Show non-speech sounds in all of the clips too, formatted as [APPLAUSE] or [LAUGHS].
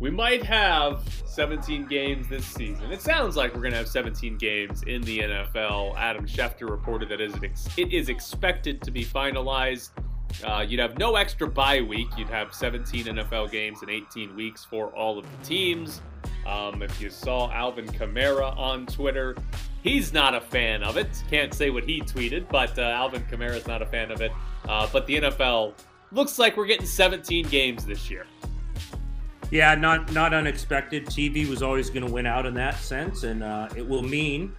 We might have 17 games this season. It sounds like we're going to have 17 games in the NFL. Adam Schefter reported that it is expected to be finalized. Uh, you'd have no extra bye week. You'd have 17 NFL games in 18 weeks for all of the teams. Um, if you saw Alvin Kamara on Twitter, he's not a fan of it. Can't say what he tweeted, but uh, Alvin Kamara is not a fan of it. Uh, but the NFL looks like we're getting 17 games this year. Yeah, not not unexpected. TV was always going to win out in that sense, and uh, it will mean.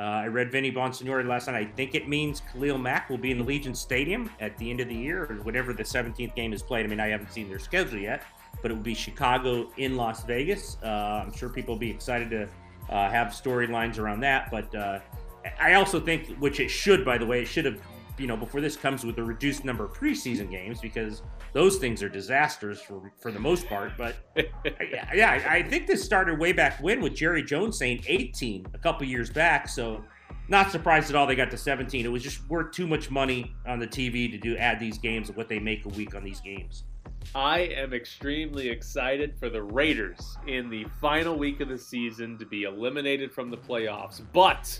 Uh, I read Vinny Bonsignore last night. I think it means Khalil Mack will be in the Allegiant Stadium at the end of the year, or whatever the 17th game is played. I mean, I haven't seen their schedule yet, but it will be Chicago in Las Vegas. Uh, I'm sure people will be excited to uh, have storylines around that. But uh, I also think, which it should, by the way, it should have you know, before this comes with a reduced number of preseason games because those things are disasters for for the most part. But [LAUGHS] yeah, I think this started way back when with Jerry Jones saying 18 a couple years back. So not surprised at all they got to 17. It was just worth too much money on the TV to do add these games of what they make a week on these games. I am extremely excited for the Raiders in the final week of the season to be eliminated from the playoffs, but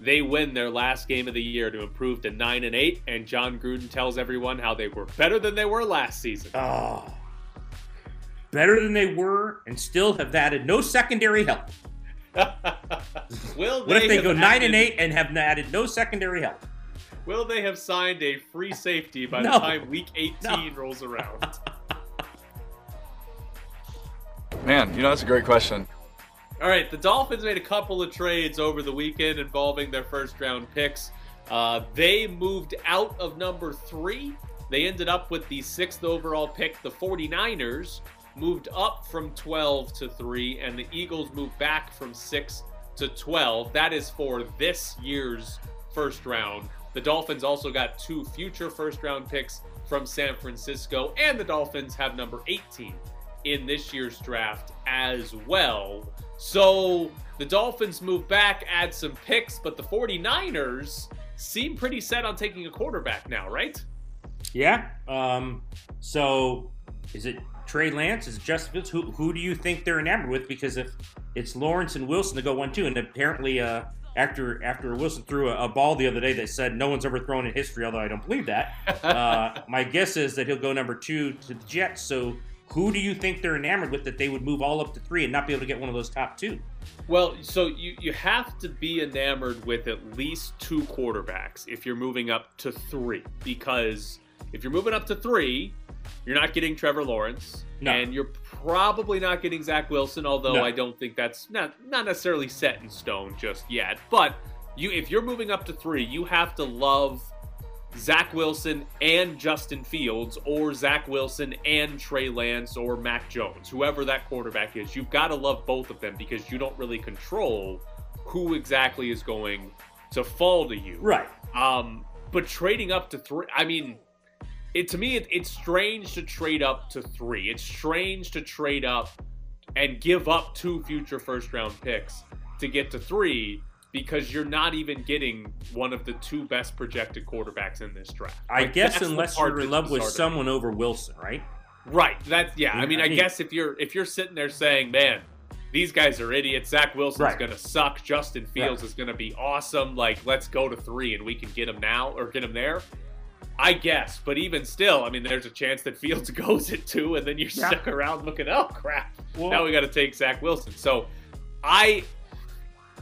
they win their last game of the year to improve to 9 and 8 and Jon Gruden tells everyone how they were better than they were last season. Oh. Better than they were and still have added no secondary help. [LAUGHS] Will what if they go 9 added, and 8 and have added no secondary help? Will they have signed a free safety by no. the time week 18 no. rolls around? [LAUGHS] Man, you know that's a great question. All right, the Dolphins made a couple of trades over the weekend involving their first round picks. Uh, they moved out of number three. They ended up with the sixth overall pick. The 49ers moved up from 12 to 3, and the Eagles moved back from 6 to 12. That is for this year's first round. The Dolphins also got two future first round picks from San Francisco, and the Dolphins have number 18 in this year's draft as well. So the Dolphins move back, add some picks, but the 49ers seem pretty set on taking a quarterback now, right? Yeah. Um, so is it Trey Lance? Is it Justin Fields? Who, who do you think they're enamored with? Because if it's Lawrence and Wilson to go one two, and apparently uh, after after Wilson threw a, a, ball the other day that said no one's ever thrown in history, although I don't believe that. [LAUGHS] Uh, my guess is that he'll go number two to the Jets. So who do you think they're enamored with that they would move all up to three and not be able to get one of those top two? Well, so you, you have to be enamored with at least two quarterbacks if you're moving up to three. Because if you're moving up to three, you're not getting Trevor Lawrence. No. And you're probably not getting Zach Wilson, although no. I don't think that's not, not necessarily set in stone just yet. But you if you're moving up to three, you have to love Zach Wilson and Justin Fields, or Zach Wilson and Trey Lance, or Mac Jones, whoever that quarterback is. You've got to love both of them because you don't really control who exactly is going to fall to you. Right. Um, but trading up to three, I mean, it to me, it, it's strange to trade up to three. It's strange to trade up and give up two future first round picks to get to three because you're not even getting one of the two best projected quarterbacks in this draft. I like, guess unless you're in love with someone over Wilson, right? Right. That's yeah. I mean, I, guess if you're if you're sitting there saying, "Man, these guys are idiots. Zach Wilson's right. going to suck. Justin Fields is going to be awesome. Like, let's go to three and we can get him now or get him there." I guess, but even still, I mean, there's a chance that Fields [LAUGHS] goes at two, and then you're yeah. stuck around looking, oh crap, well, now we got to take Zach Wilson. So, I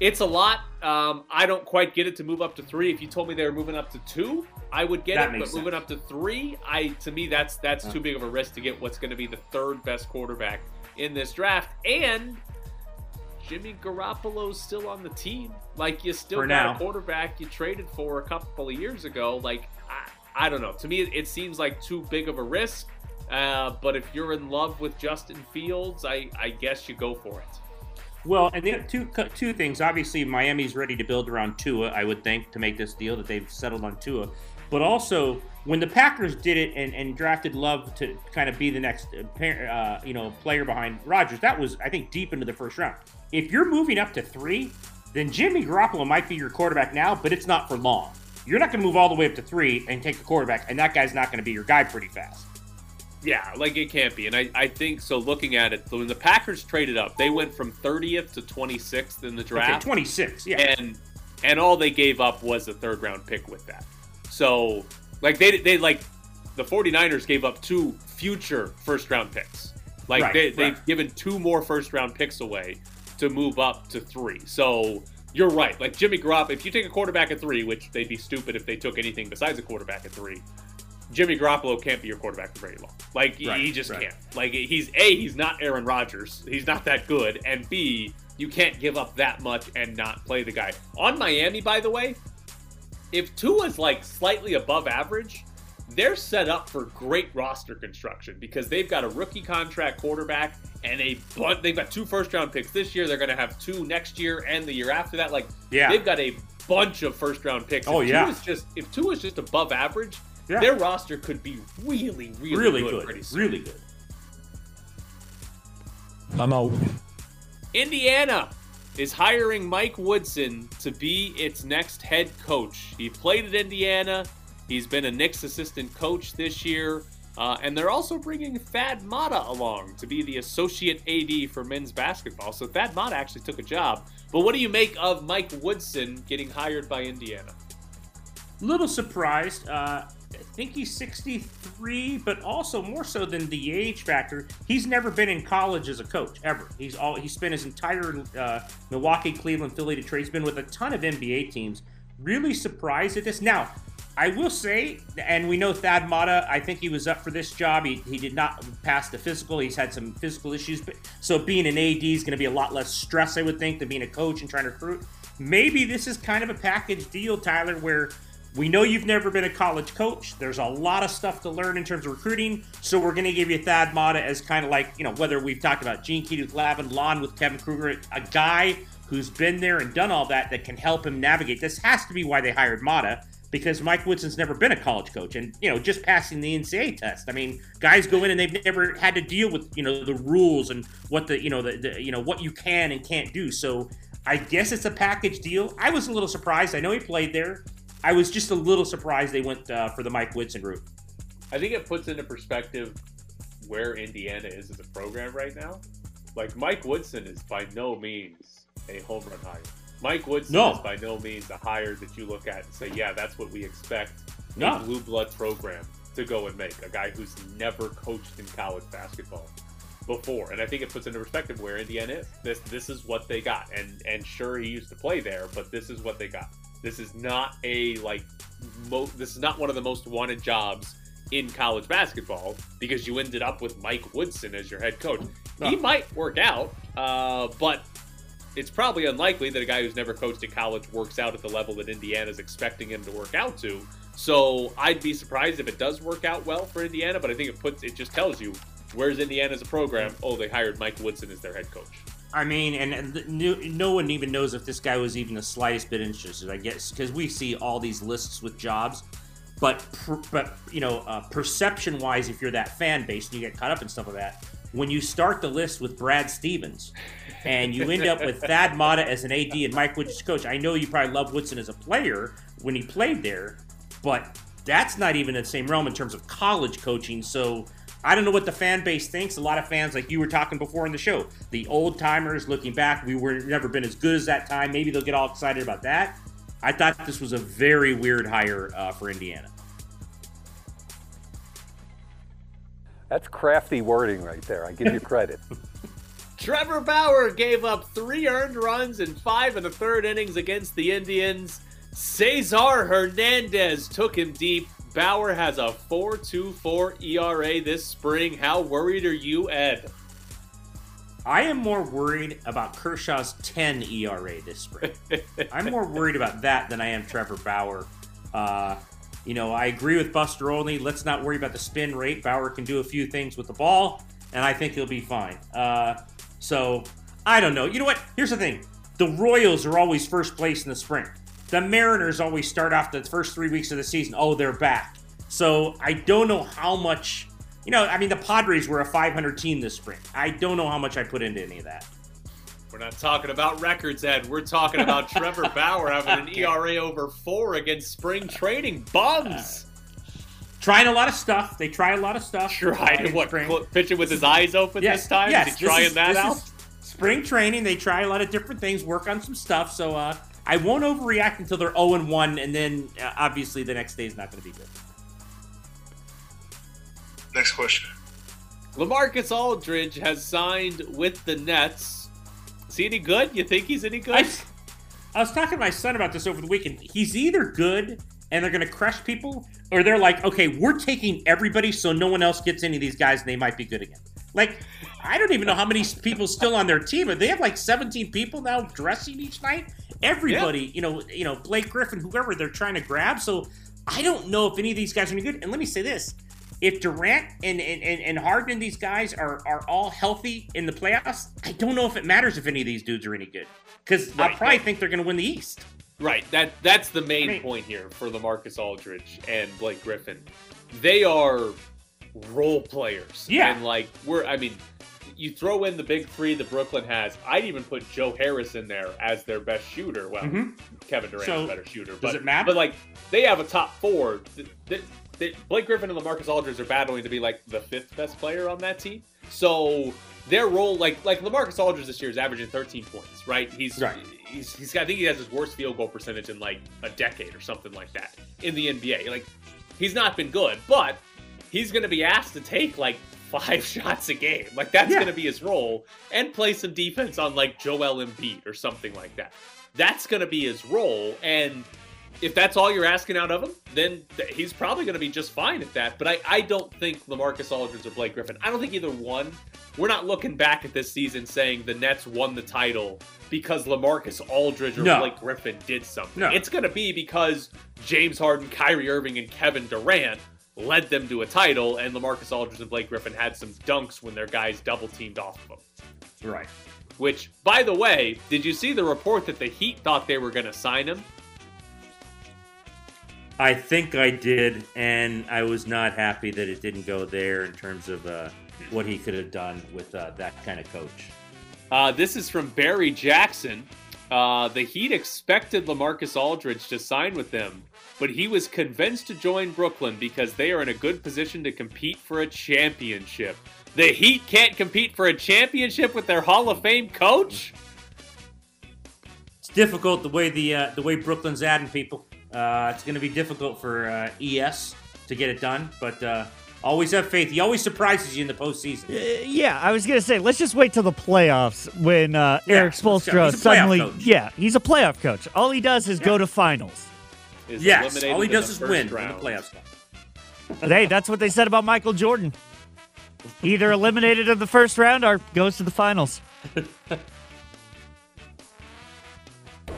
it's a lot. Um, I don't quite get it to move up to three. If you told me they were moving up to two, I would get that it. But sense. moving up to three, I to me that's that's too big of a risk to get what's going to be the third best quarterback in this draft. And Jimmy Garoppolo's still on the team. Like you still for got now. a quarterback you traded for a couple of years ago. Like I, I don't know. To me, it, it seems like too big of a risk. Uh, but if you're in love with Justin Fields, I, I guess you go for it. Well, and the two two things. Obviously, Miami's ready to build around Tua. I would think to make this deal that they've settled on Tua. But also, when the Packers did it and, and drafted Love to kind of be the next uh, uh you know player behind Rodgers, that was I think deep into the first round. If you're moving up to three, then Jimmy Garoppolo might be your quarterback now, but it's not for long. You're not going to move all the way up to three and take the quarterback, and that guy's not going to be your guy pretty fast. Yeah, like it can't be. And I, I think so. Looking at it, when the Packers traded up, they went from 30th to 26th in the draft. Okay, 26, yeah. And and all they gave up was a third round pick with that. So, like they they like the 49ers gave up two future first round picks. Like right, they they've given two more first round picks away to move up to 3. So, you're right. Like Jimmy Garoppolo, if you take a quarterback at 3, which they'd be stupid if they took anything besides a quarterback at 3 Jimmy Garoppolo can't be your quarterback for very long. Like right, he just right. can't. Like he's a he's not Aaron Rodgers. He's not that good. And B you can't give up that much and not play the guy. On Miami, by the way, if Tua's like slightly above average, they're set up for great roster construction because they've got a rookie contract quarterback and a but they've got two first round picks this year. They're going to have two next year and the year after that. Like yeah. they've got a bunch of first round picks. Oh if yeah. Tua's just if Tua's just above average, yeah. Their roster could be really, really, really good, good. Really good. I'm out. Indiana is hiring Mike Woodson to be its next head coach. He played at Indiana. He's been a Knicks assistant coach this year. Uh, and they're also bringing Thad Matta along to be the associate AD for men's basketball. So Thad Matta actually took a job. But what do you make of Mike Woodson getting hired by Indiana? Little surprised. Uh, I think he's 63, but also more so than the age factor, he's never been in college as a coach ever. He's all he spent his entire uh, Milwaukee, Cleveland, Philly, Detroit. He's been with a ton of NBA teams. Really surprised at this. Now, I will say, and we know Thad Matta. I think he was up for this job. He, he did not pass the physical. He's had some physical issues, but so being an AD is going to be a lot less stress, I would think, than being a coach and trying to recruit. Maybe this is kind of a package deal, Tyler, where we know you've never been a college coach. There's a lot of stuff to learn in terms of recruiting. So we're going to give you Thad Matta as kind of like, you know, whether we've talked about Gene Keady with Lavin, Lon with Kevin Kruger, a guy who's been there and done all that that can help him navigate. This has to be why they hired Matta because Mike Woodson's never been a college coach and you know just passing the NCAA test. I mean, guys go in and they've never had to deal with you know the rules and what the you know the, the you know what you can and can't do. So I guess it's a package deal. I was a little surprised. I know he played there. I was just a little surprised they went uh, for the Mike Woodson route. I think it puts into perspective where Indiana is as a program right now. Like Mike Woodson is by no means a home run hire. Mike Woodson no. is by no means a hire that you look at and say, yeah, that's what we expect no. a blue blood program to go and make. A guy who's never coached in college basketball before. And I think it puts into perspective where Indiana is. This this is what they got. And and sure he used to play there, but this is what they got. This is not a like mo- this is not one of the most wanted jobs in college basketball because you ended up with Mike Woodson as your head coach. He might work out, uh, but it's probably unlikely that a guy who's never coached in college works out at the level that Indiana's expecting him to work out to. So I'd be surprised if it does work out well for Indiana, but I think it puts it just tells you where's Indiana as a program. Oh, they hired Mike Woodson as their head coach. I mean, and no, no one even knows if this guy was even the slightest bit interested. I guess because we see all these lists with jobs, but but you know, uh, perception wise, if you're that fan base and you get caught up in stuff like that, when you start the list with Brad Stevens, and you end up with Thad Matta as an AD and Mike Woods coach, I know you probably love Woodson as a player when he played there, but that's not even in the same realm in terms of college coaching. So I don't know what the fan base thinks. A lot of fans, like you were talking before in the show, the old timers looking back, we were never been as good as that time. Maybe they'll get all excited about that. I thought this was a very weird hire uh, for Indiana. That's crafty wording right there. I give you credit. [LAUGHS] Trevor Bauer gave up three earned runs in five and a third innings against the Indians. Cesar Hernandez took him deep Bauer has a 4.24 ERA this spring. How worried are you, Ed? I am more worried about Kershaw's 10 ERA this spring. [LAUGHS] I'm more worried about that than I am Trevor Bauer. Uh, you know, I agree with Buster Olney. Let's not worry about the spin rate. Bauer can do a few things with the ball, and I think he'll be fine. Uh, so I don't know. You know what? Here's the thing: the Royals are always first place in the spring. The Mariners always start off the first three weeks of the season. Oh, they're back. So I don't know how much. You know, I mean, the Padres were a 500 team this spring. I don't know how much I put into any of that. We're not talking about records, Ed. We're talking about [LAUGHS] Trevor Bauer having an ERA over four against spring training bums. Trying a lot of stuff. They try a lot of stuff. Trying uh, what? spring. Pitching with his eyes open Yes, this time? yes, Is trying is- that out? spring training. They try a lot of different things, work on some stuff. So uh, I won't overreact until they're 0 and 1, and then uh, obviously the next day is not going to be good. Next question. LaMarcus Aldridge has signed with the Nets. Is he any good? You think he's any good? I, I was talking to my son about this over the weekend. He's either good and they're going to crush people, or they're like, okay, we're taking everybody so no one else gets any of these guys and they might be good again. Like, I don't even know how many people still on their team. They have like 17 people now dressing each night. Everybody, you know, you know, Blake Griffin, whoever they're trying to grab. So I don't know if any of these guys are any good. And let me say this: if Durant and and, and, Harden and these guys are are all healthy in the playoffs, I don't know if it matters if any of these dudes are any good. Because I Right. probably think they're going to win the East. Right. That that's the main I mean- point here for LaMarcus Aldridge and Blake Griffin. They are role players. Yeah. And like we're I mean, you throw in the big three that Brooklyn has. I'd even put Joe Harris in there as their best shooter. Well, Mhm. Kevin Durant's So, a better shooter. does but, it matter? But like they have a top four. Th- th- th- Blake Griffin and LaMarcus Aldridge are battling to be like the fifth best player on that team. So their role, like like LaMarcus Aldridge this year is averaging 13 points, right? He's Right. he's he's got, I think he has his worst field goal percentage in like a decade or something like that in the NBA. Like he's not been good, but he's going to be asked to take like five [LAUGHS] shots a game. Like that's Yeah. going to be his role and play some defense on like Joel Embiid or something like that. That's going to be his role and if that's all you're asking out of him, then th- he's probably going to be just fine at that. But I, I don't think LaMarcus Aldridge or Blake Griffin. I don't think either one. We're not looking back at this season saying the Nets won the title because LaMarcus Aldridge or No. Blake Griffin did something. No. It's going to be because James Harden, Kyrie Irving, and Kevin Durant led them to a title, and LaMarcus Aldridge and Blake Griffin had some dunks when their guys double teamed off of them. Right. Which, by the way, did you see the report that the Heat thought they were going to sign him? I think I did, and I was not happy that it didn't go there in terms of uh, what he could have done with uh, that kind of coach. Uh, this is from Barry Jackson. Uh, the Heat expected LaMarcus Aldridge to sign with them, but he was convinced to join Brooklyn because they are in a good position to compete for a championship. The Heat can't compete for a championship with their Hall of Fame coach? It's difficult the way the uh, the way Brooklyn's adding people. Uh, it's going to be difficult for uh, ES to get it done, but uh, always have faith. He always surprises you in the postseason. Uh, yeah, I was gonna say let's just wait till the playoffs when uh, Yeah, Erik let's. Spoelstra He's a playoff suddenly. coach. Yeah, he's a playoff coach. All he does is go to finals. Is Yes, eliminated all he in does the is first win in the playoffs. But hey, that's what they said about Michael Jordan. Either eliminated in the first round or goes to the finals. [LAUGHS]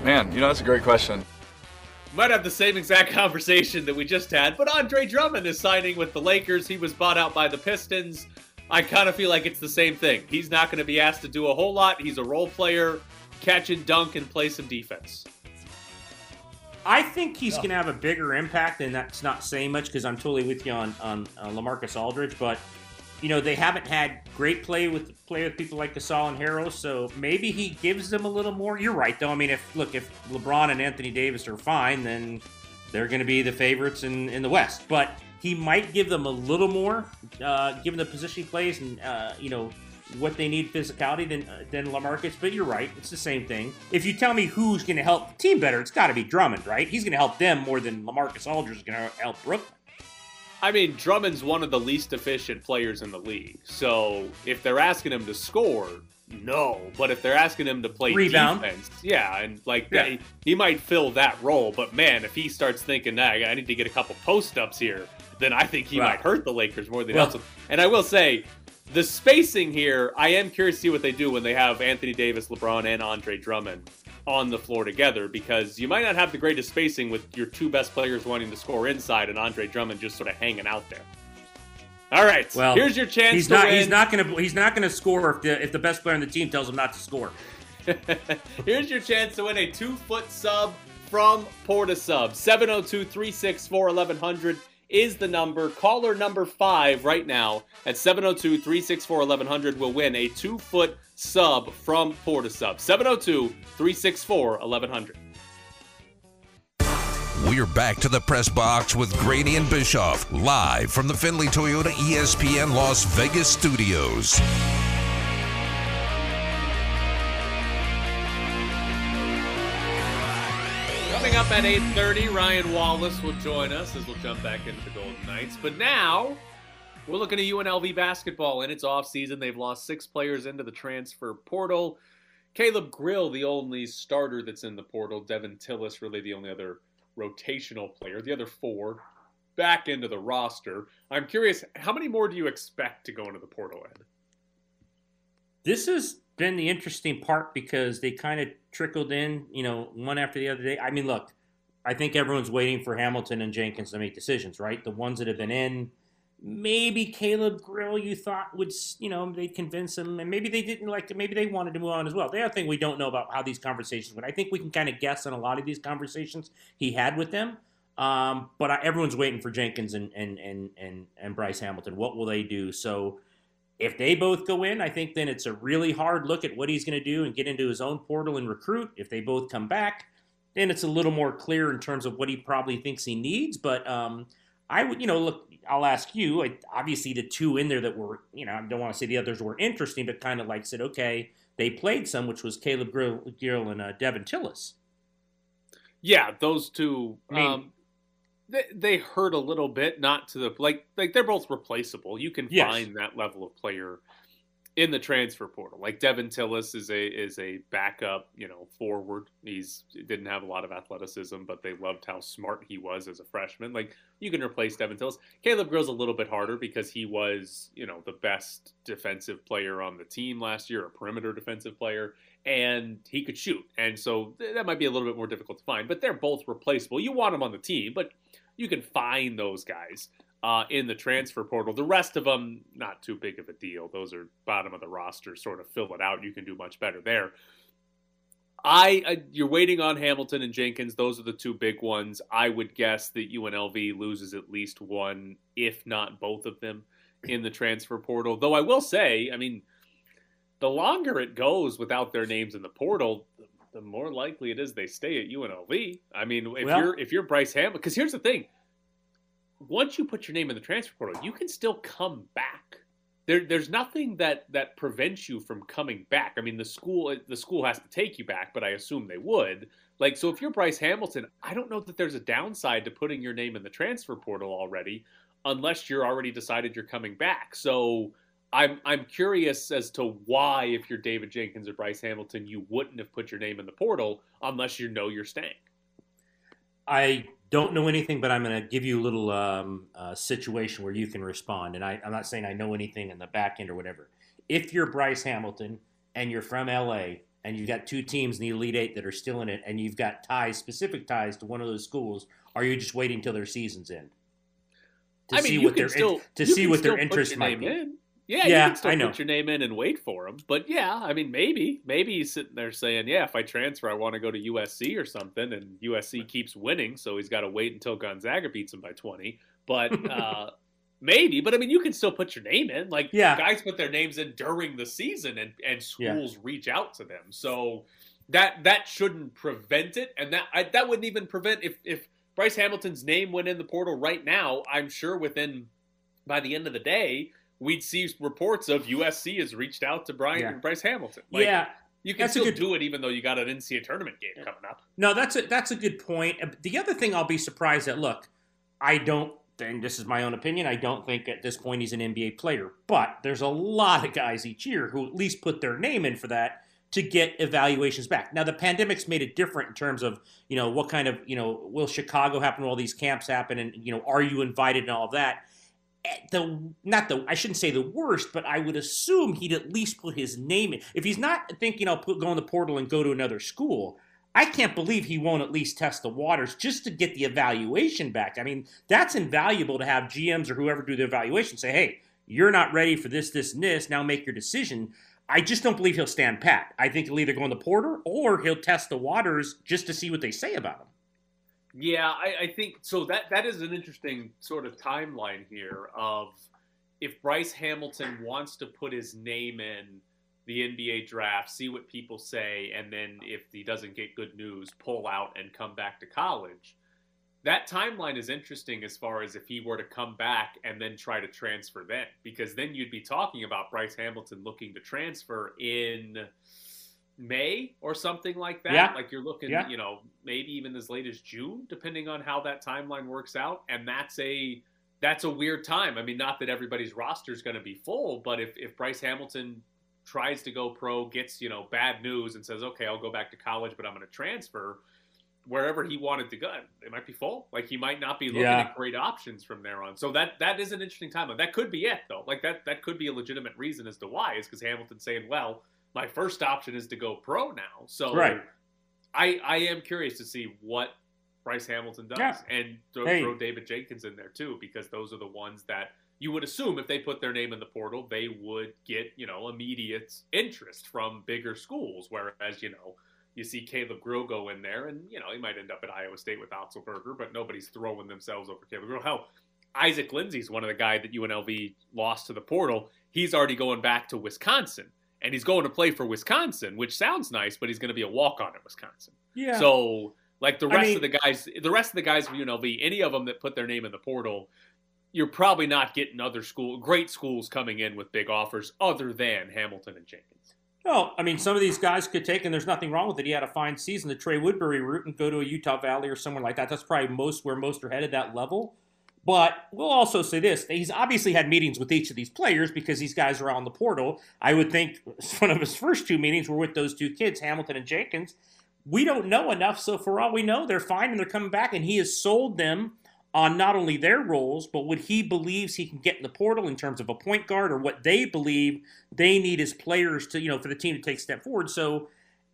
Man, you know, that's a great question. Might have the same exact [LAUGHS] conversation that we just had, but Andre Drummond is signing with the Lakers. He was bought out by the Pistons. I kind of feel like it's the same thing. He's not going to be asked to do a whole lot. He's a role player, catch and dunk, and play some defense. I think he's going to have a bigger impact, and that's not saying much because I'm totally with you on on uh, LaMarcus Aldridge. But you know they haven't had great play with play with people like Gasol and Harrell, so maybe he gives them a little more. You're right, though. I mean, if look if LeBron and Anthony Davis are fine, then they're going to be the favorites in in the West. But he might give them a little more, uh, given the position he plays and uh, you know what they need physicality than uh, than LaMarcus. But you're right, it's the same thing. If you tell me who's going to help the team better, it's got to be Drummond, right? He's going to help them more than LaMarcus Aldridge is going to help Brooklyn. I mean, Drummond's one of the least efficient players in the league. So if they're asking him to score, no. But if they're asking him to play Rebound. defense, yeah, and like Yeah. He, he might fill that role. But man, if he starts thinking, nah, I need to get a couple post ups here, then I think he Right. might hurt the Lakers more than Well- else. And I will say, the spacing here, I am curious to see what they do when they have Anthony Davis, LeBron, and Andre Drummond on the floor together because you might not have the greatest spacing with your two best players wanting to score inside and Andre Drummond just sort of hanging out there. All right. Well, here's your chance. He's not. Win. He's not going to. He's not going to score if the if the best player on the team tells him not to score. [LAUGHS] here's your chance to win a two foot sub from Porta Sub. 702 364 1100 is the number. Caller number five right now at 702 364 1100 will win a two foot sub from Porta Sub. 702 364 1100. We're back to the press box with Graney and Bischoff live from the Findlay Toyota ESPN Las Vegas studios. Up at 8:30, Ryan Wallace will join us as we'll jump back into the Golden Knights. But now we're looking at UNLV basketball in its offseason. They've lost six players into the transfer portal. Caleb Grill, the only starter that's in the portal. Devin Tillis, really the only other rotational player. The other four back into the roster. I'm curious, how many more do you expect to go into the portal, Ed? This has been the interesting part because they kind of trickled in, you know, one after the other day. I mean, look, I think everyone's waiting for Hamilton and Jenkins to make decisions, right? The ones that have been in, maybe Caleb Grill you thought would, you know, they'd convince him, and maybe they didn't like to, maybe they wanted to move on as well. The other thing we don't know about how these conversations went. I think we can kind of guess on a lot of these conversations he had with them. Um, but I, everyone's waiting for Jenkins and, and, and, and, and Bryce Hamilton. What will they do? So if they both go in, I think then it's a really hard look at what he's going to do and get into his own portal and recruit. If they both come back, then it's a little more clear in terms of what he probably thinks he needs. But um, I would, you know, look, I'll ask you. I, obviously, the two in there that were, you know, I don't want to say the others were interesting, but kind of like said, okay, they played some, which was Caleb Grill, Gill and uh, Devin Tillis. Yeah, those two. I mean, um, they, they hurt a little bit, not to the like like they're both replaceable. You can yes. find that level of player in the transfer portal. Like Devin Tillis is a is a backup, you know, forward. He's didn't have a lot of athleticism, but they loved how smart he was as a freshman. Like you can replace Devin Tillis. Caleb Grill's a little bit harder because he was, you know, the best defensive player on the team last year, a perimeter defensive player, and he could shoot. And so that might be a little bit more difficult to find. But they're both replaceable. You want them on the team, but you can find those guys uh, in the transfer portal. The rest of them, not too big of a deal. Those are bottom of the roster, sort of fill it out. You can do much better there. I, I, you're waiting on Hamilton and Jenkins. Those are the two big ones. I would guess that UNLV loses at least one, if not both of them, in the transfer portal. Though I will say, I mean, the longer it goes without their names in the portal, the more likely it is they stay at UNLV. I mean, if well, you're if you're Bryce Hamilton, because here's the thing: once you put your name in the transfer portal, you can still come back. There, there's nothing that that prevents you from coming back. I mean, the school the school has to take you back, but I assume they would. Like, so if you're Bryce Hamilton, I don't know that there's a downside to putting your name in the transfer portal already, unless you're already decided you're coming back. So I'm I'm curious as to why, if you're David Jenkins or Bryce Hamilton, you wouldn't have put your name in the portal unless you know you're staying. I don't know anything, but I'm going to give you a little um, uh, situation where you can respond. And I, I'm not saying I know anything in the back end or whatever. If you're Bryce Hamilton and you're from LA and you've got two teams in the Elite Eight that are still in it, and you've got ties, specific ties to one of those schools, are you just waiting till their season's end to I mean, see what their still, to see what their interest might be? In. Yeah, yeah, you can still put your name in and wait for him. But yeah, I mean, maybe, maybe he's sitting there saying, "Yeah, if I transfer, I want to go to USC or something," and USC keeps winning, so he's got to wait until Gonzaga beats him by twenty. But [LAUGHS] uh, maybe, but I mean, you can still put your name in. Like, yeah. guys put their names in during the season, and and schools yeah. reach out to them. So that that shouldn't prevent it, and that I, that wouldn't even prevent if if Bryce Hamilton's name went in the portal right now. I'm sure within by the end of the day we'd see reports of USC has reached out to Brian yeah. Bryce Hamilton. Like, yeah. You can that's still good, do it even though you got an NCAA tournament game yeah. coming up. No, that's a that's a good point. Uh, the other thing I'll be surprised at, look, I don't and this is my own opinion, I don't think at this point he's an NBA player. But there's a lot of guys each year who at least put their name in for that to get evaluations back. Now the pandemic's made it different in terms of, you know, what kind of, you know, will Chicago happen, will all these camps happen and you know, are you invited and all of that Eh, the not the I shouldn't say the worst, but I would assume he'd at least put his name in. If he's not thinking I'll put, go in the portal and go to another school, I can't believe he won't at least test the waters just to get the evaluation back. I mean, that's invaluable to have GMs or whoever do the evaluation say, "Hey, you're not ready for this, this, and this. Now make your decision. I just don't believe he'll stand pat. I think he'll either go in the portal or he'll test the waters just to see what they say about him. Yeah, I, I think so. That that is an interesting sort of timeline here of if Bryce Hamilton wants to put his name in the NBA draft, see what people say, and then if he doesn't get good news, pull out and come back to college. That timeline is interesting as far as if he were to come back and then try to transfer then, because then you'd be talking about Bryce Hamilton looking to transfer in May or something like that. Yeah. Like you're looking, Yeah. you know, maybe even as late as June, depending on how that timeline works out. And that's a that's a weird time. I mean, not that everybody's roster is going to be full, but if if Bryce Hamilton tries to go pro, gets you know bad news, and says, "Okay, I'll go back to college, but I'm going to transfer," wherever he wanted to go, it might be full. Like he might not be looking Yeah. at great options from there on. So that that is an interesting timeline. That could be it though. Like that that could be a legitimate reason as to why is because Hamilton's saying, "Well, my first option is to go pro now." So Right. I I am curious to see what Bryce Hamilton does, Yeah. and throw, Hey. throw David Jenkins in there too, because those are the ones that you would assume if they put their name in the portal, they would get you know immediate interest from bigger schools. Whereas you know you see Caleb Grill go in there, and you know he might end up at Iowa State with Otzelberger, but nobody's throwing themselves over Caleb Grill. Hell, Isaac Lindsey's one of the guy that UNLV lost to the portal. He's already going back to Wisconsin. And he's going to play for Wisconsin, which sounds nice, but he's going to be a walk on at Wisconsin. Yeah. So, like the I rest mean- of the guys, the rest of the guys from UNLV, any of them that put their name in the portal, you're probably not getting other school, great schools coming in with big offers other than Hamilton and Jenkins. No, I mean, some of these guys could take, and there's nothing wrong with it. He had a fine season, the Trey Woodbury route, and go to a Utah Valley or somewhere like that. That's probably most where most are headed that level. But we'll also say this: he's obviously had meetings with each of these players because these guys are on the portal. I would think [LAUGHS] one of his first two meetings were with those two kids, Hamilton and Jenkins. We don't know enough, so for all we know, they're fine and they're coming back, and he has sold them on not only their roles, but what he believes he can get in the portal in terms of a point guard or what they believe they need as players to, you know, for the team to take a step forward. So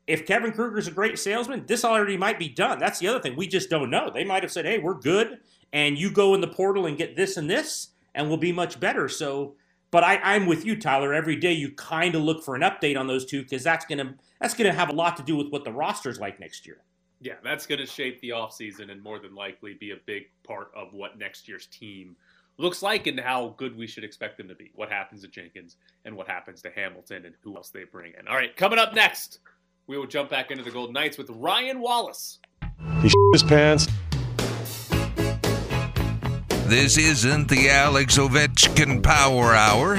if Kevin Kruger's a great salesman, this already might be done. That's the other thing. We just don't know. They might have said, hey, we're good, and you go in the portal and get this and this, and we'll be much better. So but I, I'm with you, Tyler. Every day you kind of look for an update on those two because that's gonna that's gonna have a lot to do with what the roster's like next year. Yeah, that's going to shape the offseason and more than likely be a big part of what next year's team looks like and how good we should expect them to be. What happens to Jenkins and what happens to Hamilton and who else they bring in. All right, coming up next, we will jump back into the Golden Knights with Ryan Wallace. He his pants. This isn't the Alex Ovechkin Power Hour.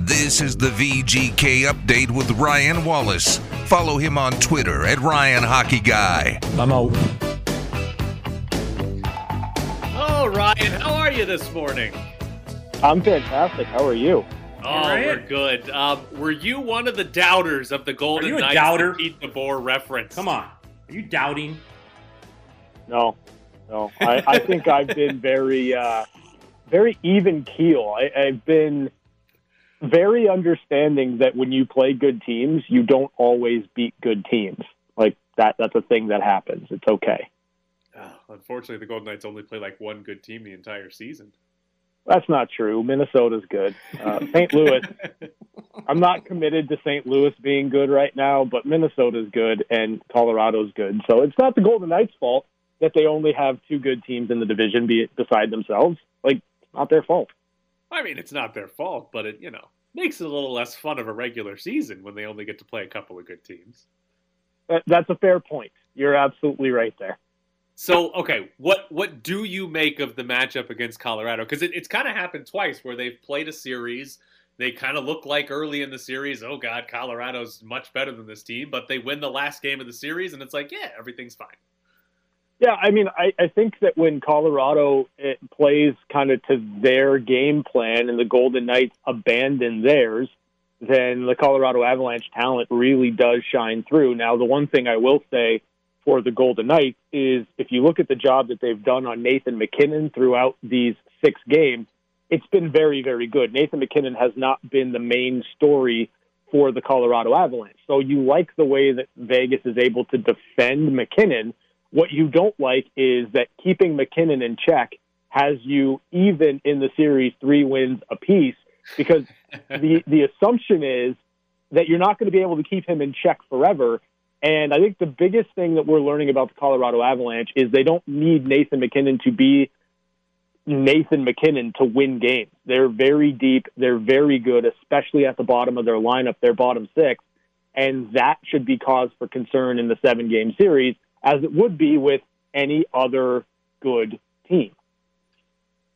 This is the VGK update with Ryan Wallace. Follow him on Twitter at Ryan Hockey Guy. I'm out. Oh, Ryan, how are you this morning? I'm fantastic. How are you? Oh, Ryan. we're good. Um, were you one of the doubters of the Golden Are you a Knights? doubter? The Pete DeBoer reference. Come on, are you doubting? No, no. I, I think I've been very, uh, very even keel. I, I've been very understanding that when you play good teams, you don't always beat good teams. Like that. That's a thing that happens. It's okay. Oh, unfortunately, the Golden Knights only play like one good team the entire season. That's not true. Minnesota's good. Uh, St. Louis. [LAUGHS] I'm not committed to St. Louis being good right now, but Minnesota's good and Colorado's good. So it's not the Golden Knights' fault that they only have two good teams in the division be beside themselves. Like, not their fault. I mean, it's not their fault, but it you know makes it a little less fun of a regular season when they only get to play a couple of good teams. That, that's a fair point. You're absolutely right there. So, okay, what what do you make of the matchup against Colorado? Because it, it's kind of happened twice where they've played a series. They kind of look like early in the series, oh God, Colorado's much better than this team, but they win the last game of the series, and it's like, yeah, everything's fine. Yeah, I mean, I, I think that when Colorado it plays kind of to their game plan and the Golden Knights abandon theirs, then the Colorado Avalanche talent really does shine through. Now, the one thing I will say for the Golden Knights is if you look at the job that they've done on Nathan MacKinnon throughout these six games, it's been very, very good. Nathan MacKinnon has not been the main story for the Colorado Avalanche. So you like the way that Vegas is able to defend MacKinnon. What you don't like is that keeping MacKinnon in check has you even in the series three wins apiece because [LAUGHS] the the assumption is that you're not going to be able to keep him in check forever. And I think the biggest thing that we're learning about the Colorado Avalanche is they don't need Nathan MacKinnon to be Nathan MacKinnon to win games. They're very deep. They're very good, especially at the bottom of their lineup, their bottom six. And that should be cause for concern in the seven game series, as it would be with any other good team.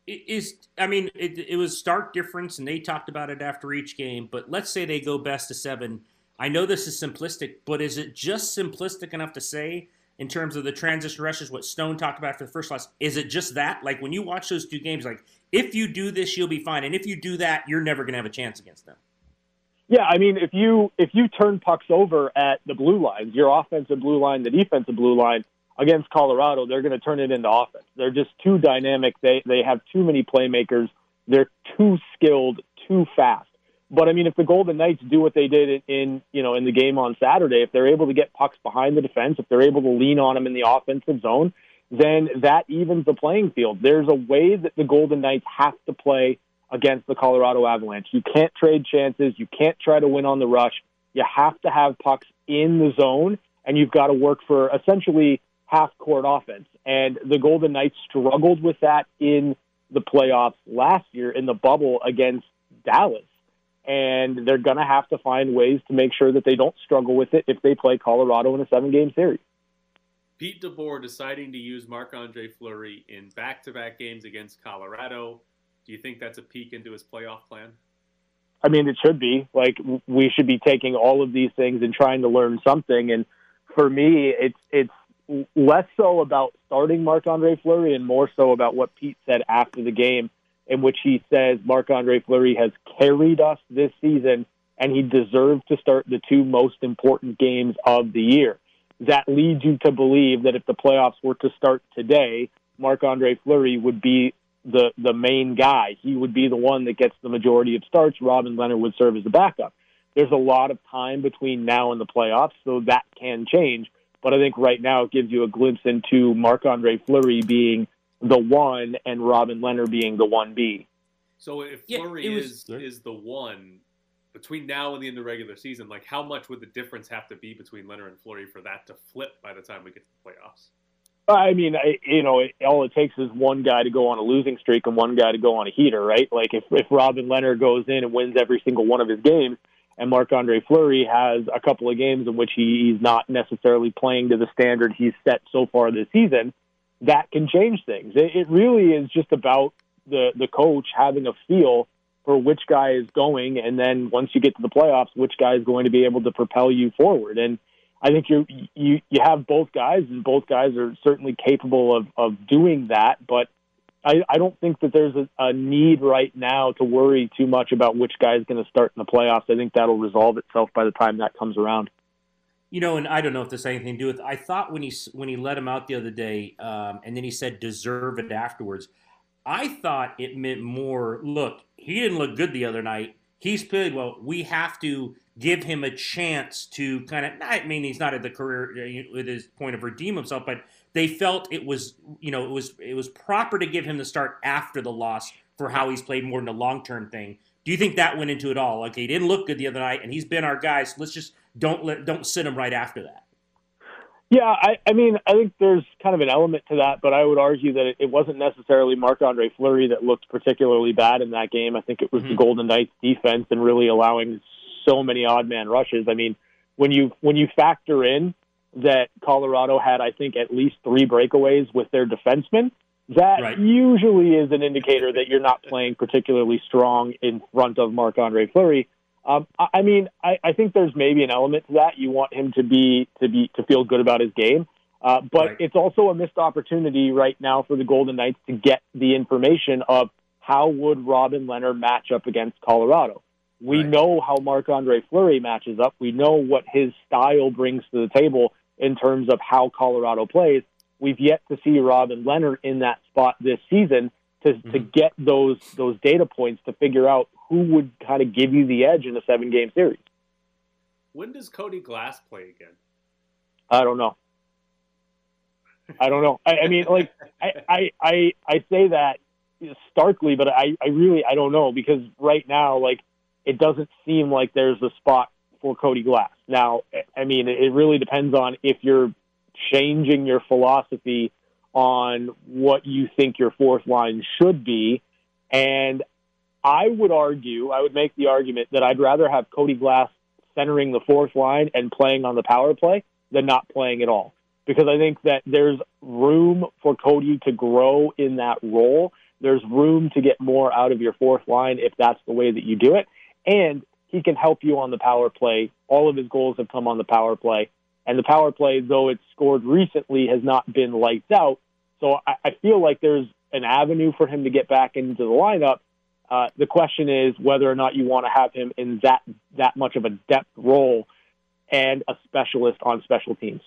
Is I mean, it, it was stark difference, and they talked about it after each game. But let's say they go best of seven. I know this is simplistic, but is it just simplistic enough to say in terms of the transition rushes, what Stone talked about for the first loss, is it just that? Like when you watch those two games, like if you do this, you'll be fine, and if you do that, you're never going to have a chance against them. Yeah, I mean, if you if you turn pucks over at the blue lines, your offensive blue line, the defensive blue line against Colorado, they're going to turn it into offense. They're just too dynamic. They they have too many playmakers. They're too skilled, too fast. But I mean, if the Golden Knights do what they did in, you know in the game on Saturday, if they're able to get pucks behind the defense, if they're able to lean on them in the offensive zone, then that evens the playing field. There's a way that the Golden Knights have to play against the Colorado Avalanche. You can't trade chances. You can't try to win on the rush. You have to have pucks in the zone, and you've got to work for essentially half court offense. And the Golden Knights struggled with that in the playoffs last year in the bubble against Dallas and they're going to have to find ways to make sure that they don't struggle with it if they play Colorado in a seven game series. Pete DeBoer deciding to use Marc Andre Fleury in back to back games against Colorado. Do you think that's a peek into his playoff plan? I mean, it should be. Like, we should be taking all of these things and trying to learn something. And for me, it's, it's less so about starting Marc Andre Fleury and more so about what Pete said after the game in which he says Marc Andre Fleury has carried us this season and he deserved to start the two most important games of the year. That leads you to believe that if the playoffs were to start today, Marc Andre Fleury would be the the main guy. He would be the one that gets the majority of starts. Robin Lehner would serve as the backup. There's a lot of time between now and the playoffs, so that can change. But I think right now it gives you a glimpse into Marc Andre Fleury being the one and Robin Lehner being the one B. So if Fleury yeah, is is the one between now and the end of the regular season, like how much would the difference have to be between Lehner and Fleury for that to flip by the time we get to the playoffs? I mean, I, you know, it, all it takes is one guy to go on a losing streak and one guy to go on a heater, right? Like if if Robin Lehner goes in and wins every single one of his games, and Marc Andre Fleury has a couple of games in which he, he's not necessarily playing to the standard he's set so far this season, that can change things. It, it really is just about the the coach having a feel for which guy is going, and then once you get to the playoffs, which guy is going to be able to propel you forward. And I think you you you have both guys, and both guys are certainly capable of of doing that. But I, I don't think that there's a, a need right now to worry too much about which guy is going to start in the playoffs. I think that'll resolve itself by the time that comes around you know, and I don't know if this has anything to do with. I thought when he when he let him out the other day, um, and then he said deserve it afterwards. I thought it meant more. Look, he didn't look good the other night. He's played well. We have to give him a chance to kind of. I mean, he's not at the career uh, at his point of redeem himself, but they felt it was, you know, it was it was proper to give him the start after the loss for how he's played more than a long term thing. Do you think that went into it all? Like he didn't look good the other night, and he's been our guy. So let's just don't let don't sit him right after that. Yeah, I, I mean, I think there's kind of an element to that, but I would argue that it, it wasn't necessarily Marc Andre Fleury that looked particularly bad in that game. I think it was mm-hmm. the Golden Knights defense and really allowing so many odd man rushes. I mean, when you when you factor in that Colorado had, I think, at least three breakaways with their defensemen, that right. usually is an indicator that you're not playing particularly strong in front of Marc Andre Fleury. Um, I mean, I, I think there's maybe an element to that. You want him to be to be to feel good about his game, uh, but right. it's also a missed opportunity right now for the Golden Knights to get the information of how would Robin Lehner match up against Colorado. We right. know how Marc Andre Fleury matches up. We know what his style brings to the table in terms of how Colorado plays. We've yet to see Robin Lehner in that spot this season to mm-hmm. to get those those data points to figure out who would kind of give you the edge in a seven game series. When does Cody Glass play again? I don't know. I don't know. I, I mean, like I, I, I, I say that starkly, but I, I really I don't know because right now, like, it doesn't seem like there's a spot for Cody Glass. Now, I mean, it really depends on if you're changing your philosophy on what you think your fourth line should be. And I would argue, I would make the argument that I'd rather have Cody Glass centering the fourth line and playing on the power play than not playing at all. Because I think that there's room for Cody to grow in that role. There's room to get more out of your fourth line if that's the way that you do it. And he can help you on the power play. All of his goals have come on the power play. And the power play, though it's scored recently, has not been lights out. So I, I feel like there's an avenue for him to get back into the lineup. Uh, the question is whether or not you want to have him in that that much of a depth role and a specialist on special teams.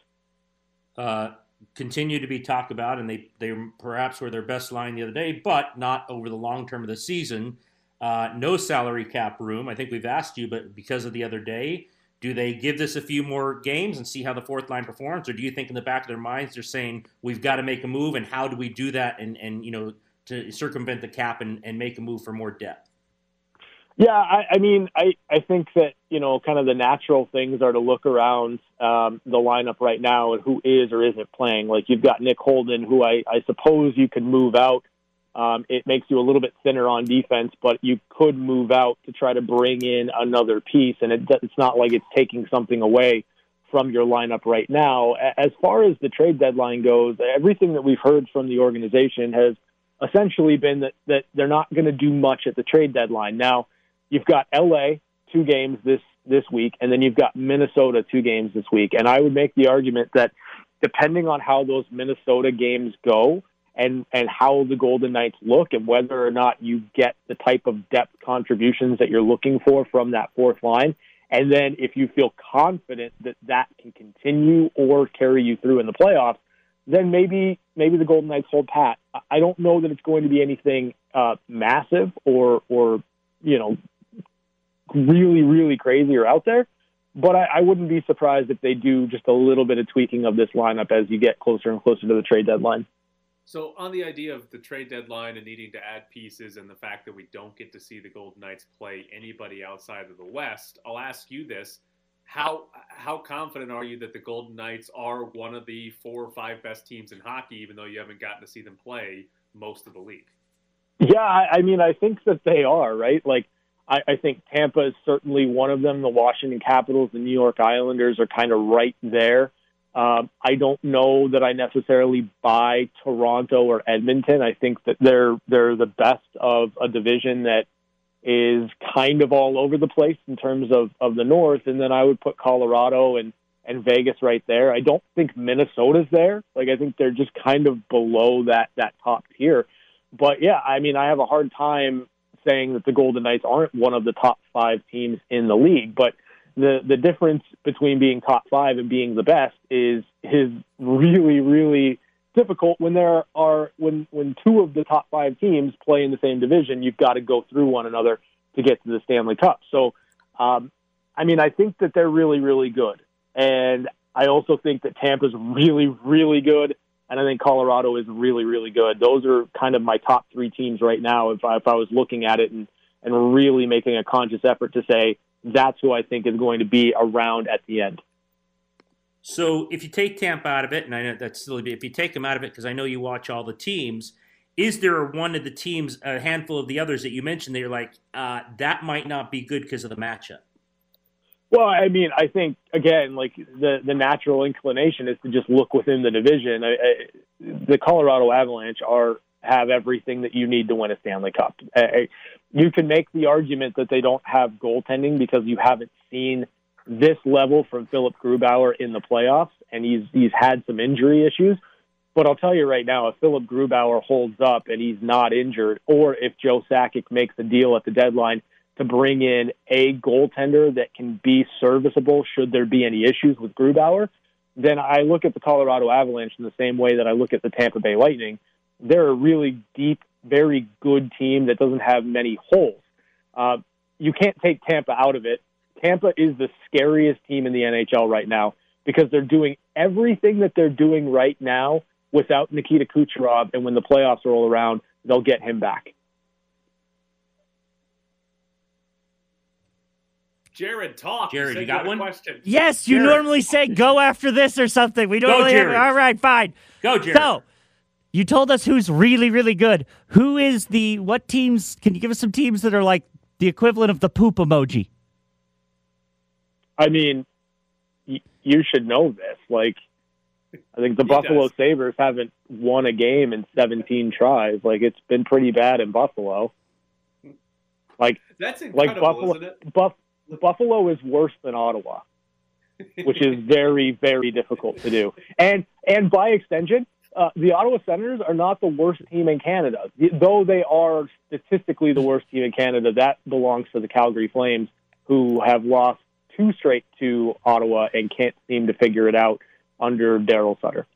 Uh, continue to be talked about, and they they perhaps were their best line the other day, but not over the long term of the season. Uh, no salary cap room. I think we've asked you, but because of the other day, do they give this a few more games and see how the fourth line performs, or do you think in the back of their minds they're saying we've got to make a move, and how do we do that, and and you know to circumvent the cap and, and make a move for more depth? Yeah, I, I mean, I, I think that, you know, kind of the natural things are to look around um, the lineup right now and who is or isn't playing. Like you've got Nick Holden, who I, I suppose you can move out. Um, it makes you a little bit thinner on defense, but you could move out to try to bring in another piece, and it, it's not like it's taking something away from your lineup right now. As far as the trade deadline goes, everything that we've heard from the organization has essentially been that, that they're not going to do much at the trade deadline. Now, you've got LA two games this this week, and then you've got Minnesota two games this week. And I would make the argument that depending on how those Minnesota games go and and how the Golden Knights look and whether or not you get the type of depth contributions that you're looking for from that fourth line, and then if you feel confident that that can continue or carry you through in the playoffs, then maybe maybe the Golden Knights hold pat. I don't know that it's going to be anything uh, massive or or you know really, really crazy or out there. But I, I wouldn't be surprised if they do just a little bit of tweaking of this lineup as you get closer and closer to the trade deadline. So, on the idea of the trade deadline and needing to add pieces, and the fact that we don't get to see the Golden Knights play anybody outside of the West, I'll ask you this: how how confident are you that the Golden Knights are one of the four or five best teams in hockey, even though you haven't gotten to see them play most of the league? Yeah, I, I mean, I think that they are right. Like I, I think Tampa is certainly one of them. The Washington Capitals, the New York Islanders are kind of right there. Um, I don't know that I necessarily buy Toronto or Edmonton. I think that they're they're the best of a division that is kind of all over the place in terms of, of the North. And then I would put Colorado and, and Vegas right there. I don't think Minnesota's there. Like I think they're just kind of below that that top tier. But yeah, I mean I have a hard time saying that the Golden Knights aren't one of the top five teams in the league, but the the difference between being top five and being the best is is really really difficult when there are when when two of the top five teams play in the same division. You've got to go through one another to get to the Stanley Cup. So, um, I mean, I think that they're really really good, and I also think that Tampa's really really good and I think Colorado is really, really good. Those are kind of my top three teams right now. If I, if I was looking at it and and really making a conscious effort to say that's who I think is going to be around at the end. So if you take Tampa out of it, and I know that's still if you take them out of it because I know you watch all the teams. Is there one of the teams, a handful of the others that you mentioned that you're like, uh, that might not be good because of the matchup? Well, I mean, I think again, like the the natural inclination is to just look within the division. I, I, the Colorado Avalanche are have everything that you need to win a Stanley Cup. You can make the argument that they don't have goaltending because you haven't seen this level from Philipp Grubauer in the playoffs, and he's he's had some injury issues. But I'll tell you right now, if Philipp Grubauer holds up and he's not injured, or if Joe Sakic makes a deal at the deadline to bring in a goaltender that can be serviceable should there be any issues with Grubauer, then I look at the Colorado Avalanche in the same way that I look at the Tampa Bay Lightning. They're a really deep, very good team that doesn't have many holes. Uh, you can't take Tampa out of it. Tampa is the scariest team in the NHL right now because they're doing everything that they're doing right now without Nikita Kucherov. And when the playoffs roll around, they'll get him back. Jared, talk. Jared, said you got one? Question. Yes, you Jared. normally say go after this or something. We Go, normally have, all right, fine. Go, Jared. So, you told us who's really, really good. Who is the what teams? Can you give us some teams that are like the equivalent of the poop emoji? I mean, y- you should know this. Like, I think the He Buffalo does. Sabres haven't won a game in 17 tries. Like, it's been pretty bad in Buffalo. Like, That's like Buffalo, isn't it? Buff, Buffalo is worse than Ottawa, which is [LAUGHS] very, very difficult to do. And and by extension, uh, the Ottawa Senators are not the worst team in Canada, though they are statistically the worst team in Canada. That belongs to the Calgary Flames, who have lost two straight to Ottawa and can't seem to figure it out under Daryl Sutter.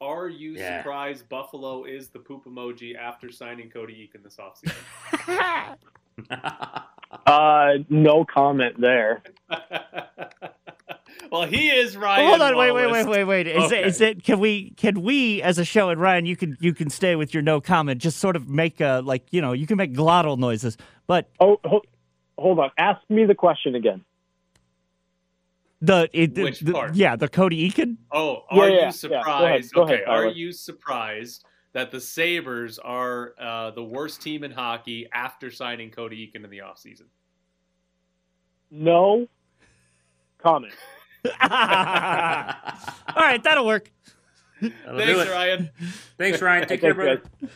Are you Yeah. surprised Buffalo is the poop emoji after signing Cody Eakin this offseason? [LAUGHS] [LAUGHS] Uh, no comment there. [LAUGHS] well, he is Ryan. Hold on, wait, wait, wait, wait, wait. Is Okay. it is it can we can we as a show and Ryan you can you can stay with your no comment. Just sort of make a like you know you can make glottal noises, but Oh, ho- hold on. Ask me the question again. the, it, Which the- part? yeah the Cody Eakin. Oh, are yeah, you yeah. surprised? Go ahead, go okay, ahead, are you surprised that the Sabres are uh, the worst team in hockey after signing Cody Eakin in the offseason? No comment. [LAUGHS] All right, that'll work. That'll Thanks. Ryan. Thanks, Ryan. Take care, Thanks, brother.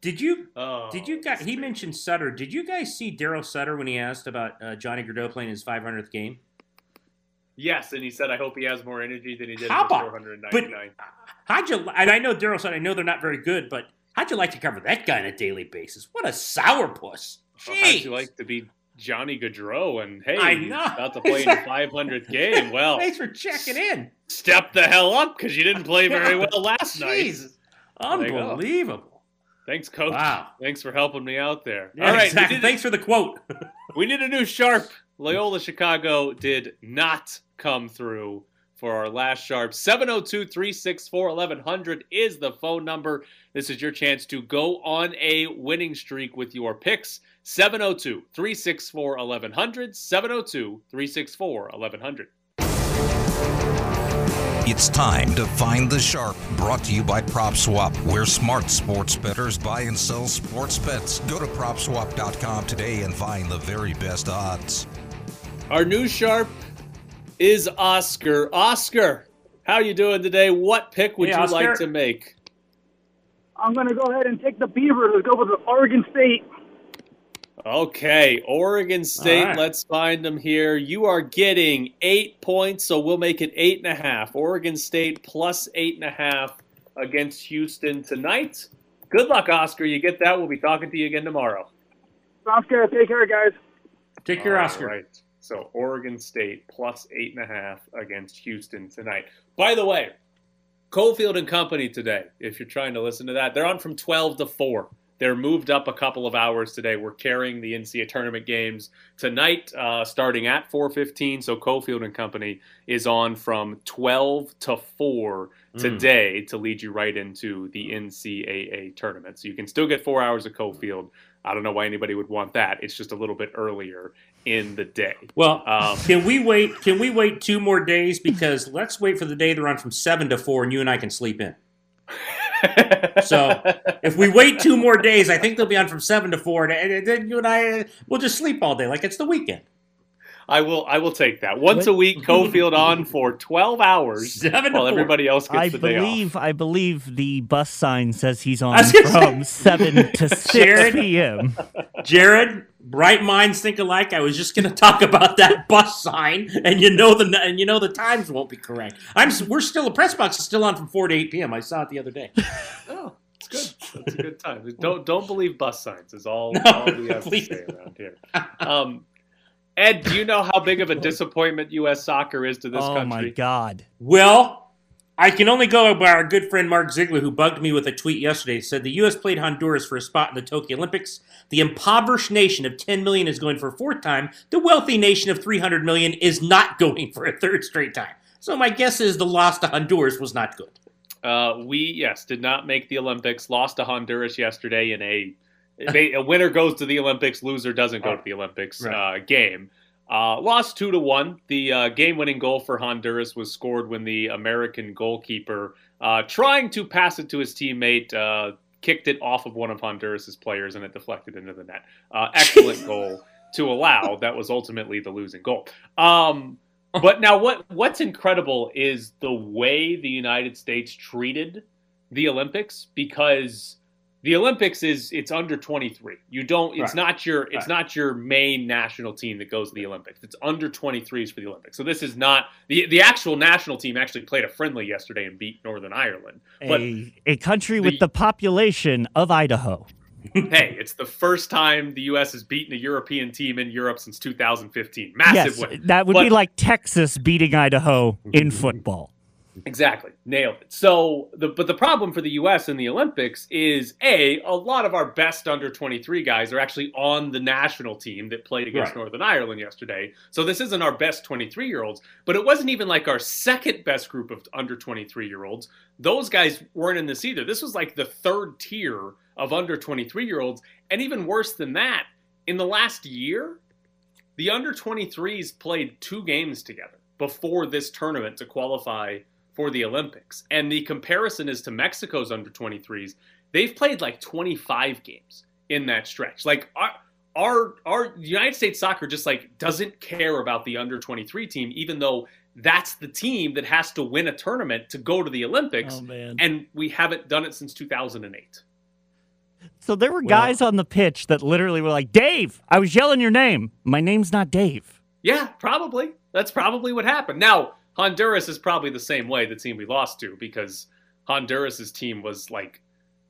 Did you Oh, Did you guys? He mentioned Sutter. Did you guys see Daryl Sutter when he asked about uh, Johnny Gaudreau playing his 500th game? Yes, and he said, "I hope he has more energy than he did How in about- 499." How'd you? And I know Daryl Sutter. I know they're not very good, but how'd you like to cover that guy on a daily basis? What a sourpuss! Well, how'd you like to be Johnny Gaudreau and hey, I know. about to [LAUGHS] play in the 500th game? Well, [LAUGHS] Thanks for checking in. step the hell up because you didn't play very well last night. Jeez. There. Unbelievable. Thanks, coach. Wow. Thanks for helping me out there. Yeah, All right, exactly. Thanks for the quote. [LAUGHS] we need a new sharp. Loyola Chicago did not come through for our last sharp. 702 364 1100 is the phone number. This is your chance to go on a winning streak with your picks. 702 364 1100. 702 364 1100. It's time to find the sharp. Brought to you by PropSwap, where smart sports bettors buy and sell sports bets. Go to PropSwap.com today and find the very best odds. Our new sharp is Oscar. Oscar, how you doing today? What pick would Hey, you Oscar. like to make? I'm going to go ahead and take the Beavers. Let's go with the Oregon State. Okay, Oregon State. All right. Let's find them here. You are getting eight points, so we'll make it eight and a half. Oregon State plus eight and a half against Houston tonight. Good luck, Oscar. You get that. We'll be talking to you again tomorrow. Oscar. Take care, guys. Take care, All Oscar. right. So Oregon State plus eight and a half against Houston tonight. By the way, Cofield and Company today. If you're trying to listen to that, they're on from twelve to four. They're moved up a couple of hours today. We're carrying the NCAA tournament games tonight, uh, starting at 4:15. So Cofield and Company is on from 12 to 4 Mm. today to lead you right into the NCAA tournament. So you can still get four hours of Cofield. I don't know why anybody would want that. It's just a little bit earlier in the day. Well, Um, can we wait? Can we wait two more days? Because let's wait for the day they run from seven to four, and you and I can sleep in. [LAUGHS] So if we wait two more days, I think they'll be on from seven to four, and- then you and I will just sleep all day like it's the weekend. I will. I will take that once a week. Cofield on for 12 hours [LAUGHS] Seven to while everybody else gets I the day off. believe I believe the bus sign says he's on I was from seven to [LAUGHS] six Jared? p.m. Jared, bright minds think alike. I was just going to talk about that bus sign, and you know the and you know the times won't be correct. I'm we're still the press box is still on from four to eight p.m. I saw it the other day. [LAUGHS] Oh, it's good. That's a good time. Don't don't believe bus signs. Is all, No, all we have please. to say around here. Um, Ed, do you know how big of a [LAUGHS] disappointment U.S. soccer is to this oh country? Oh my god! Well, I can only go by our good friend Mark Zeigler, who bugged me with a tweet yesterday. Said the U.S. played Honduras for a spot in the Tokyo Olympics. The impoverished nation of 10 million is going for a fourth time. The wealthy nation of 300 million is not going for a third straight time. So my guess is the loss to Honduras was not good. Uh, we yes did not make the Olympics. Lost to Honduras yesterday in a a winner goes to the Olympics, loser doesn't go to the Olympics right. uh, game. Uh, lost two to one. The uh, game-winning goal for Honduras was scored when the American goalkeeper, uh, trying to pass it to his teammate, uh, kicked it off of one of Honduras's players and it deflected into the net. Uh, excellent [LAUGHS] goal to allow. That was ultimately the losing goal. Um, but now, what what's incredible is the way the United States treated the Olympics because the Olympics is it's under 23. You don't it's right. not your it's right. not your main national team that goes to the Olympics. It's under 23s for the Olympics. So this is not the the actual national team actually played a friendly yesterday and beat Northern Ireland. But a, a country the, with the population of Idaho. [LAUGHS] hey, it's the first time the U.S. has beaten a European team in Europe since 2015. Massive yes, win. That would but, be like Texas beating Idaho in [LAUGHS] football. Exactly, nailed it. So, the but the problem for the U.S. in the Olympics is a a lot of our best under 23 guys are actually on the national team that played against right. Northern Ireland yesterday. So this isn't our best 23 year olds, but it wasn't even like our second best group of under 23 year olds. Those guys weren't in this either. This was like the third tier of under 23 year olds, and even worse than that, in the last year, the under 23s played two games together before this tournament to qualify for the Olympics. And the comparison is to Mexico's under 23s. They've played like 25 games in that stretch. Like our our our United States soccer just like doesn't care about the under 23 team even though that's the team that has to win a tournament to go to the Olympics. Oh, and we haven't done it since 2008. So there were guys on the pitch that literally were like, "Dave, I was yelling your name. My name's not Dave." Yeah, probably. That's probably what happened. Now, Honduras is probably the same way the team we lost to because Honduras's team was like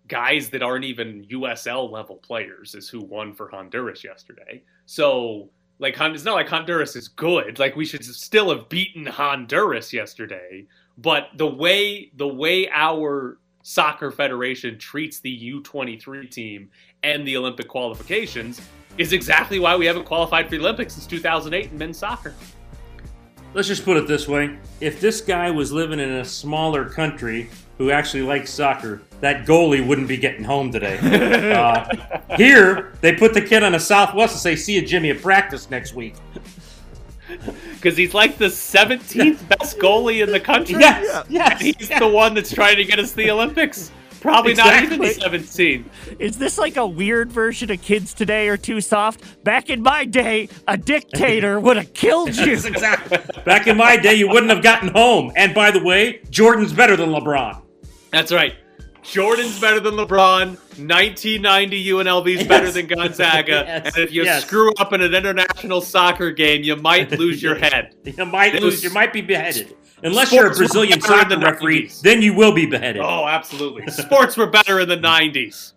guys that aren't even USL level players is who won for Honduras yesterday. So like it's not like Honduras is good. Like we should still have beaten Honduras yesterday. But the way the way our soccer federation treats the U23 team and the Olympic qualifications is exactly why we haven't qualified for the Olympics since 2008 in men's soccer let's just put it this way if this guy was living in a smaller country who actually likes soccer, that goalie wouldn't be getting home today. [LAUGHS] uh, here, they put the kid on a Southwest and say, "See you, Jimmy, at practice next week." [LAUGHS] Because he's like the 17th [LAUGHS] best goalie in the country. Yes, yes. And he's the one that's trying to get us the Olympics. Probably exactly. not even 17. Is this like a weird version of Kids Today or Too Soft? Back in my day, a dictator would have killed you. exactly. Back in my day, you wouldn't have gotten home. And by the way, Jordan's better than LeBron. That's right. Jordan's better than LeBron. 1990 UNLV is yes. better than Gonzaga. [LAUGHS] yes. And if you yes. screw up in an international soccer game, you might lose your head. [LAUGHS] you might lose. You might be beheaded. Unless you're a Brazilian soccer referee, then you will be beheaded. Oh, absolutely. Sports were better in the 90s.